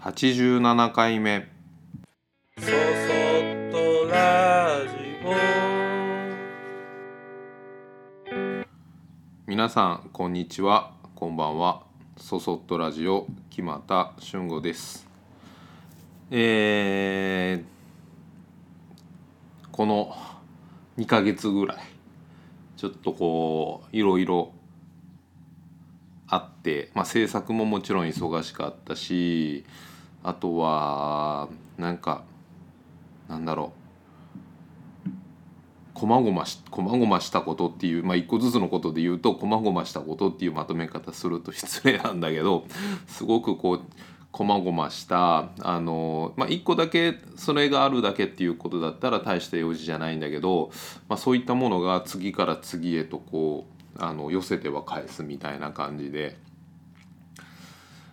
87回目。そそっとラジ皆さんこんにちは。こんばんは。そそっとラジオ木又俊吾です。えーこの2ヶ月ぐらいちょっとこういろいろあって、まあ、制作ももちろん忙しかったしあとはなんかなんだろう。こまごましこまごましたことっていうまあ一個ずつのことで言うとこまごましたことっていうまとめ方すると失礼なんだけどすごくこうこまごました。あのまあ一個だけそれがあるだけっていうことだったら大した用事じゃないんだけど、まあ、そういったものが次から次へとこうあの寄せては返すみたいな感じで。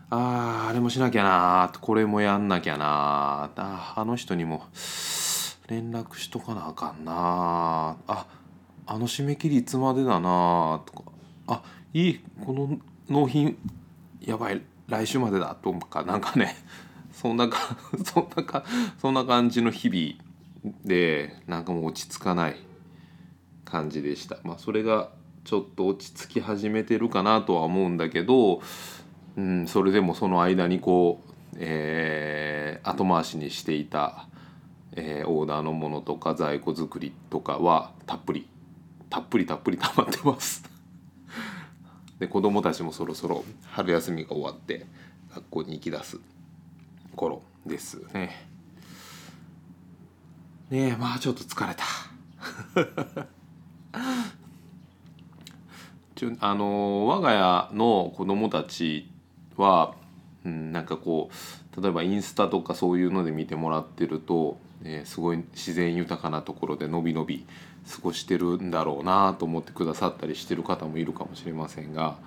あーあれもしなきゃなーこれもやんなきゃなーああの人にも連絡しとかなあかんなああの締め切りいつまでだなとかあいいこの納品やばい来週までだとかなんかねそんなか そんなかそんな感じの日々でなんかもう落ち着かない感じでしたまあそれがちょっと落ち着き始めてるかなとは思うんだけど、うん、それでもその間にこう、えー後回しにしていたえーオーダーのものとか在庫作りとかはたっぷりたっぷりたっぷり 溜まってます。で子供たちもそろそろ春休みが終わって学校に行き出す頃ですね。ねえまあちょっと疲れた。あの我が家の子供たちは、うん、なんかこう例えばインスタとかそういうので見てもらってると、えーすごい自然豊かなところでのびのび過ごしてるんだろうなと思ってくださったりしてる方もいるかもしれませんが、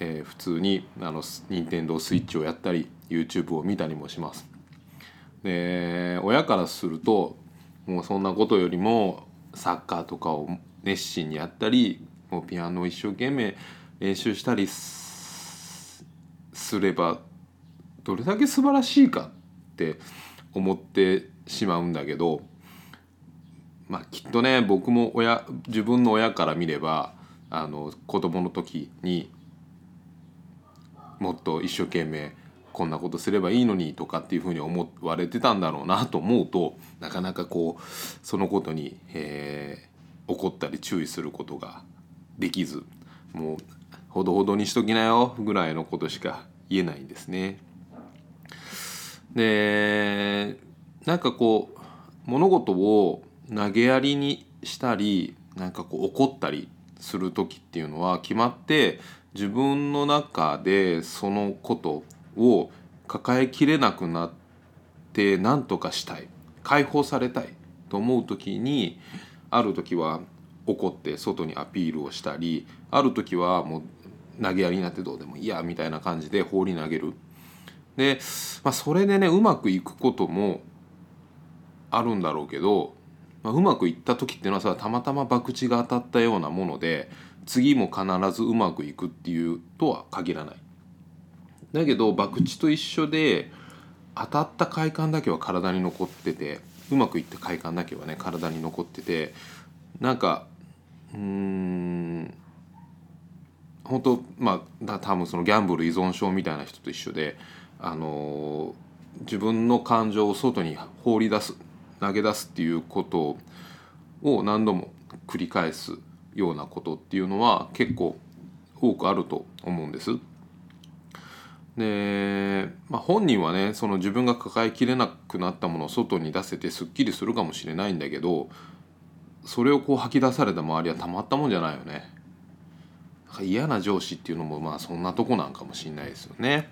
えー普通にあの任天堂スイッチをやったり YouTube を見たりもします。で親からするともうそんなことよりもサッカーとかを熱心にやったりもうピアノを一生懸命練習したりすすればどれだけ素晴らしいかって思ってしまうんだけどまあきっとね僕も親自分の親から見ればあの子供の時にもっと一生懸命こんなことすればいいのにとかっていうふうに思われてたんだろうなと思うとなかなかこうそのことに、えー怒ったり注意することができずもうほどほどにしときなよぐらいのことしか言えないんですね。でなんかこう物事を投げやりにしたりなんかこう怒ったりする時っていうのは決まって自分の中でそのことを抱えきれなくなって何とかしたい解放されたいと思う時にある時は怒って外にアピールをしたりある時はもう投げやりになってどうでもいいやみたいな感じで放り投げる。で、まあ、それでねうまくいくこともあるんだろうけど、まあ、うまくいった時っていうのはさたまたま博打が当たったようなもので次も必ずうまくいくっていうとは限らない。だけど博打と一緒で当たった快感だけは体に残っててうまくいった快感だけはね体に残っててなんかうん本当まあ多分そのギャンブル依存症みたいな人と一緒であの自分の感情を外に放り出す投げ出すっていうことを何度も繰り返すようなことっていうのは結構多くあると思うんです。で、まあ、本人はねその自分が抱えきれなくなったものを外に出せてすっきりするかもしれないんだけどそれをこう吐き出された周りはたまったもんじゃないよね。なんか嫌な上司っていうのもまあそんなとこなんかもしれないですよね。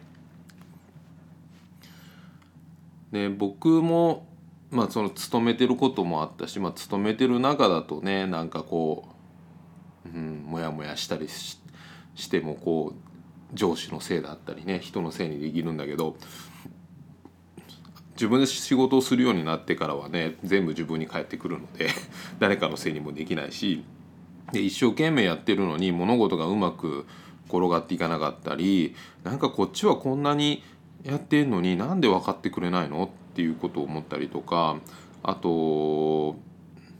で僕もまあその勤めてることもあったし、まあ、勤めてる中だとねなんかこう、うん、モヤモヤしたりししてもこう上司のせいだったりね人のせいにできるんだけど自分で仕事をするようになってからはね全部自分に返ってくるので 誰かのせいにもできないしで一生懸命やってるのに物事がうまく転がっていかなかったりなんかこっちはこんなにやってんのになんで分かってくれないの？っていうことを思ったりとかあと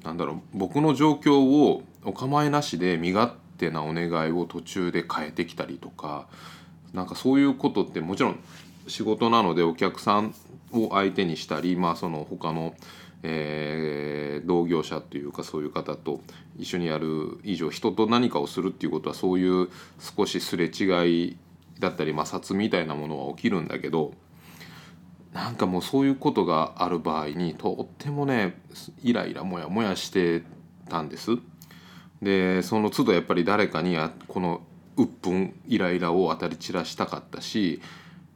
なんだろう僕の状況をお構いなしで身勝手なお願いを途中で変えてきたりとかなんかそういうことってもちろん仕事なのでお客さんを相手にしたりまあその他の、えー同業者というかそういう方と一緒にやる以上人と何かをするっていうことはそういう少しすれ違いだったり摩擦みたいなものは起きるんだけどなんかもうそういうことがある場合にとってもねイライラモヤモヤしてたんです。でその都度やっぱり誰かにこの鬱憤イライラを当たり散らしたかったし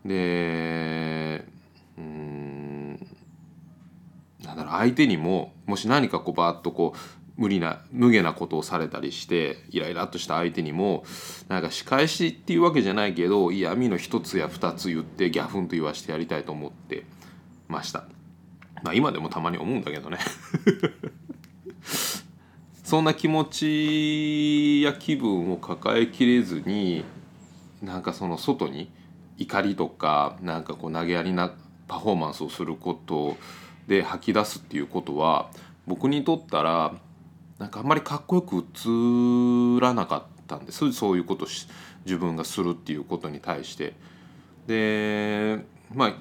でうーんなんだろう相手にももし何かこうバーッとこう無理な無下なことをされたりしてイライラっとした相手にもなんか仕返しっていうわけじゃないけど嫌味の一つや二つ言ってギャフンと言わしてやりたいと思ってました。まあ今でもたまに思うんだけどねそんな気持ちや気分を抱えきれずになんかその外に怒りとかなんかこう投げやりなパフォーマンスをすることで吐き出すっていうことは僕にとったらなんかあんまりかっこよく映らなかったんですそういうことし自分がするっていうことに対して。でまあ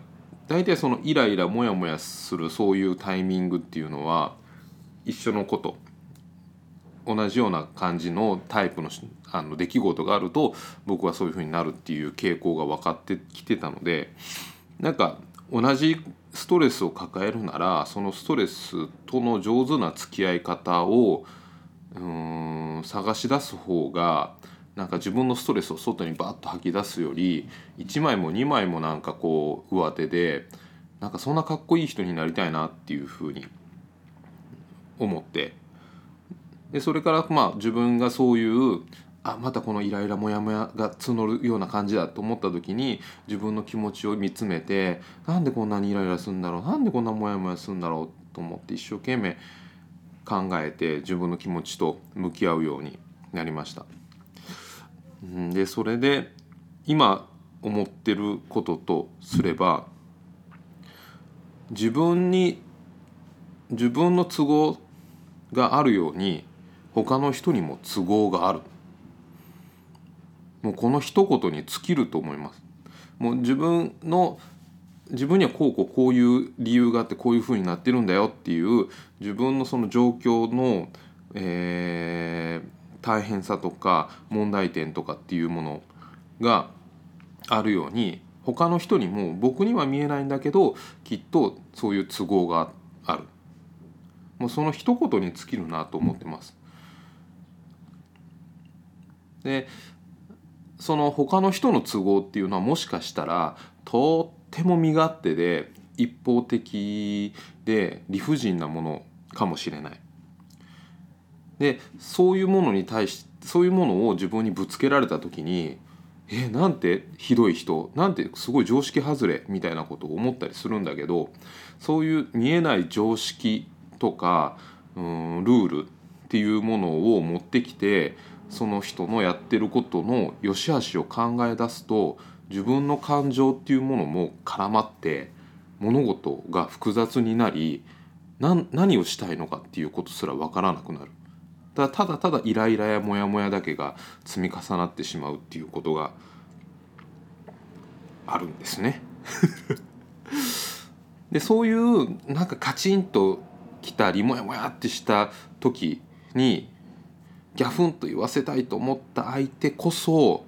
大体そのイライラモヤモヤするそういうタイミングっていうのは一緒のこと同じような感じのタイプのあの出来事があると僕はそういう風になるっていう傾向が分かってきてたのでなんか同じストレスを抱えるならそのストレスとの上手な付き合い方をうん探し出す方がなんか自分のストレスを外にバッと吐き出すより1枚も2枚もなんかこう上手でなんかそんなかっこいい人になりたいなっていう風に思って。でそれからまあ自分がそういうあまたこのイライラモヤモヤが募るような感じだと思った時に自分の気持ちを見つめてなんでこんなにイライラするんだろうなんでこんなモヤモヤするんだろうと思って一生懸命考えて自分の気持ちと向き合うようになりました。でそれで今思ってることとすれば自分に自分の都合があるように他の人にも都合があるもうこの一言に尽きると思いますもう自分の自分にはこうこうこういう理由があってこういうふうになってるんだよっていう自分のその状況の、えー大変さとか問題点とかっていうものがあるように他の人にも僕には見えないんだけどきっとそういう都合があるもうその一言に尽きるなと思ってます。でその他の人の都合っていうのはもしかしたらとっても身勝手で一方的で理不尽なものかもしれない。でそういうものに対してそういうものを自分にぶつけられた時にえなんてひどい人なんてすごい常識外れみたいなことを思ったりするんだけどそういう見えない常識とかうんルールっていうものを持ってきてその人のやってることの良し悪しを考え出すと自分の感情っていうものも絡まって物事が複雑になり何何をしたいのかっていうことすら分からなくなる。ただただただイライラやモヤモヤだけが積み重なってしまうっていうことがあるんですね。でそういうなんかカチンときたりモヤモヤってした時にギャフンと言わせたいと思った相手こそ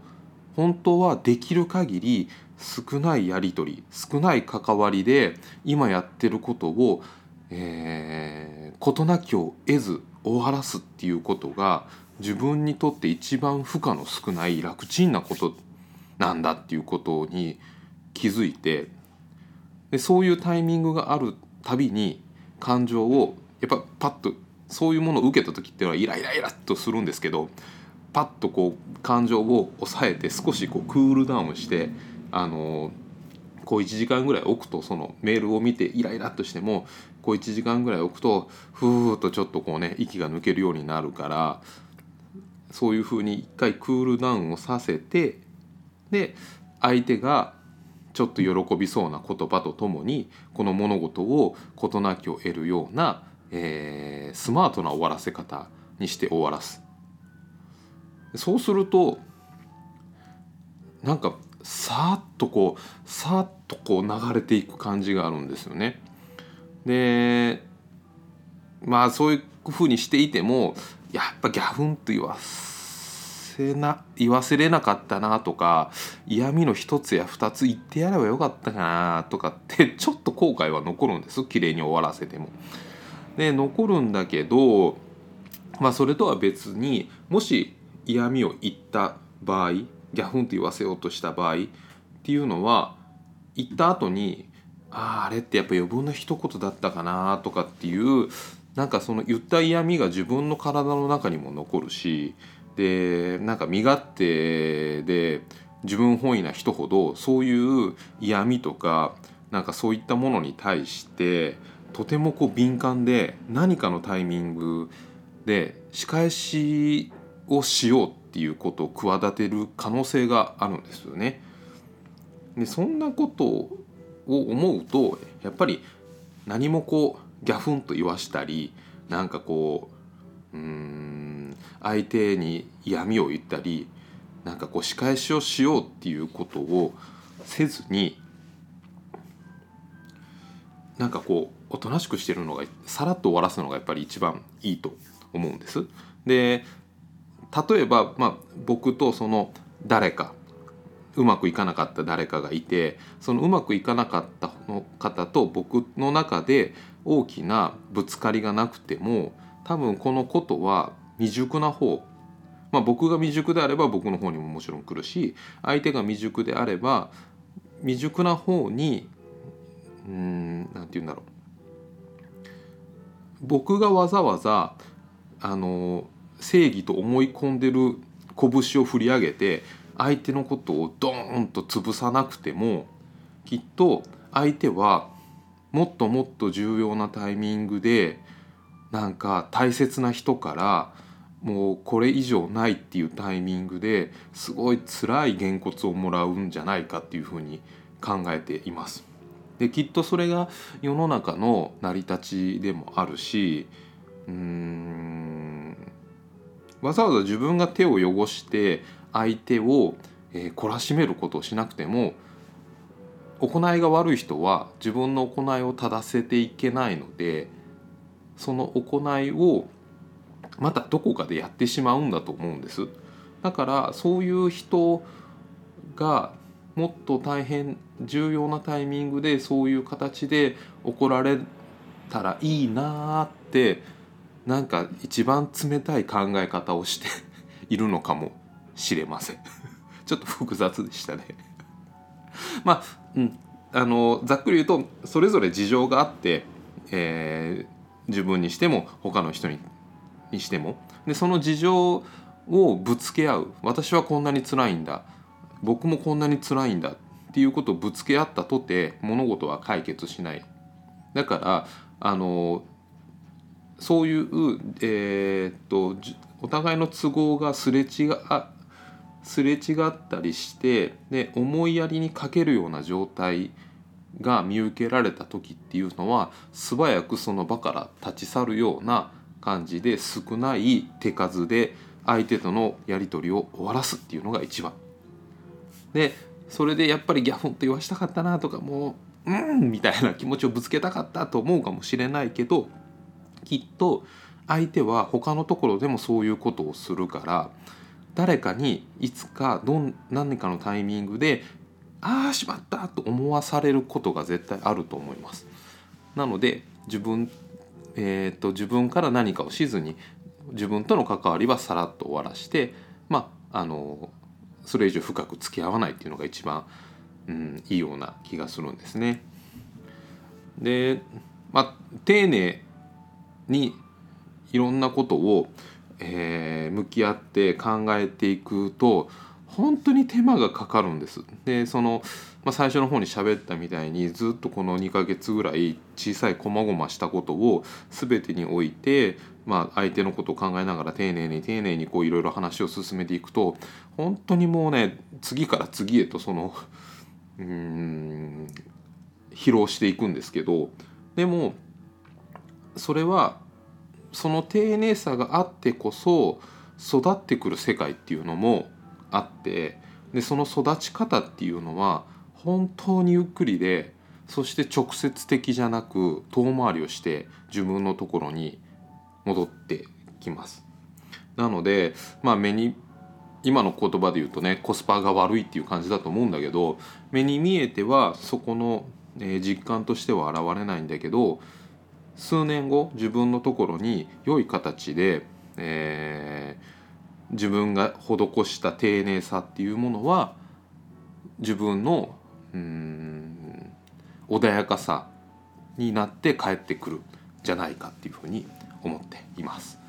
本当はできる限り少ないやり取り少ない関わりで今やってることをえー、事なきを得ず終わらすっていうことが自分にとって一番負荷の少ない楽ちんなことなんだっていうことに気づいてでそういうタイミングがあるたびに感情をやっぱパッとそういうものを受けた時っていうのはイライライラっとするんですけどパッとこう感情を抑えて少しこうクールダウンしてあのこう1時間ぐらい置くとそのメールを見てイライラっとしてもこう1時間ぐらい置くとふーっとちょっとこうね息が抜けるようになるからそういうふうに一回クールダウンをさせてで相手がちょっと喜びそうな言葉とともにこの物事を事なきを得るような、えースマートな終わらせ方にして終わらすそうするとなんかさーっとこうさーっとこう流れていく感じがあるんですよね。でまあそういうふうにしていてもやっぱギャフンと言わせな言わせれなかったなとか嫌味の一つや二つ言ってやればよかったかなとかってちょっと後悔は残るんです綺麗に終わらせても。で残るんだけどまあそれとは別にもし嫌味を言った場合ギャフンと言わせようとした場合っていうのは言った後にあああれってやっぱ余分な一言だったかなとかっていうなんかその言った嫌味が自分の体の中にも残るしでなんか身勝手で自分本位な人ほどそういう嫌味とかなんかそういったものに対してとてもこう敏感で何かのタイミングで仕返しをしようっていうことを企てる可能性があるんですよね。でそんなことを思うとやっぱり何もこうギャフンと言わしたりなんかこううーん相手に嫌味を言ったりなんかこう仕返しをしようっていうことをせずになんかこうおとなしくしてるのがさらっと終わらすのがやっぱり一番いいと思うんです。で例えば、まあ、僕とその誰かうまくいかなかった誰かがいてそのうまくいかなかったの方と僕の中で大きなぶつかりがなくても多分このことは未熟な方まあ僕が未熟であれば僕の方にももちろん来るし相手が未熟であれば未熟な方にうんなんて言うんだろう僕がわざわざあの正義と思い込んでる拳を振り上げて相手のことをドーンと潰さなくてもきっと相手はもっともっと重要なタイミングでなんか大切な人からもうこれ以上ないっていうタイミングですごい辛いげんこつをもらうんじゃないかっていうふうに考えています。できっとそれが世の中の成り立ちでもあるしうーんわざわざ自分が手を汚して相手を、えー懲らしめることをしなくても行いが悪い人は自分の行いを正せていけないのでその行いをまたどこかでやってしまうんだと思うんです。だからそういう人がもっと大変重要なタイミングでそういう形で怒られたらいいなーってなんか一番冷たい考え方をしているのかもしれません。ちょっと複雑でしたね。まあ、うん、あのざっくり言うとそれぞれ事情があって、えー自分にしても他の人ににしても。でその事情をぶつけ合う。私はこんなに辛いんだ。僕もこんなに辛いんだっていうことをぶつけ合ったとて物事は解決しないだからあのそういう、えーっとお互いの都合がすれ違すれ違ったりしてで思いやりに欠けるような状態が見受けられた時っていうのは素早くその場から立ち去るような感じで少ない手数で相手とのやり取りを終わらすっていうのが一番。でそれでやっぱりギャフンと言わしたかったなとかもううんみたいな気持ちをぶつけたかったと思うかもしれないけどきっと相手は他のところでもそういうことをするから誰かにいつかどん何かのタイミングでああしまったと思わされることが絶対あると思います。なので自分,、えー、と自分から何かをしずに自分との関わりはさらっと終わらしてまああのそれ以上深く付き合わないっていうのが一番、うん、いいような気がするんですね。で、まあ、丁寧にいろんなことを、えー向き合って考えていくと本当に手間がかかるんです。でその、まあ、最初の方に喋ったみたいにずっとこの2ヶ月ぐらい小さい細々したことを全てにおいて、まあ、相手のことを考えながら丁寧に丁寧にいろいろ話を進めていくと本当にもうね次から次へとその うん披露していくんですけどでもそれはその丁寧さがあってこそ育ってくる世界っていうのもあってでその育ち方っていうのは本当にゆっくりでそして直接的じゃなく遠回りをして自分のところに戻ってきます。なのでまあ目に今の言葉で言うとねコスパが悪いっていう感じだと思うんだけど目に見えてはそこの、え実感としては現れないんだけど数年後自分のところに良い形で、えー自分が施した丁寧さっていうものは自分のうん穏やかさになって帰ってくるじゃないかっていうふうに思っています。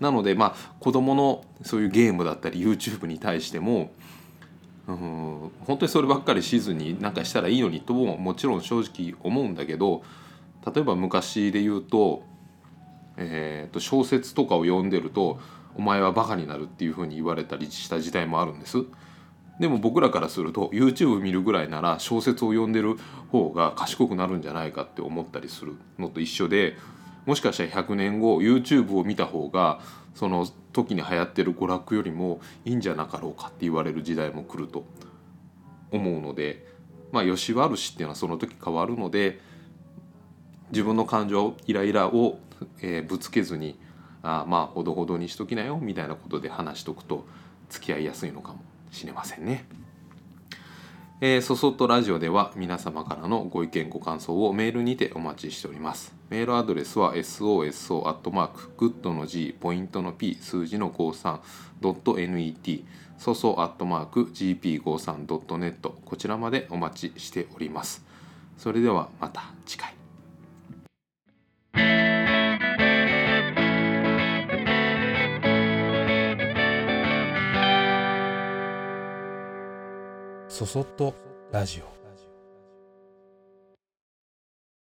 なのでまあ子供のそういうゲームだったり YouTube に対してもうん本当にそればっかりしずに何かしたらいいのにとももちろん正直思うんだけど例えば昔で言うと,、えーと小説とかを読んでると「お前はバカになる」っていうふうに言われたりした時代もあるんです。でも僕らからすると YouTube 見るぐらいなら小説を読んでる方が賢くなるんじゃないかって思ったりするのと一緒でもしかしたら100年後 YouTube を見た方がその時に流行ってる娯楽よりもいいんじゃなかろうかって言われる時代も来ると思うのでまあ良し悪しっていうのはその時変わるので自分の感情イライラを、えーぶつけずにあまあほどほどにしときなよみたいなことで話しとくと付き合いやすいのかもしれませんね。えー、そそっとラジオでは皆様からのご意見ご感想をメールにてお待ちしております。メールアドレスは soso.good の G ポイントの P 数字の 53.net そそ .gp53.net こちらまでお待ちしております。それではまた次回。そそっとラジオ。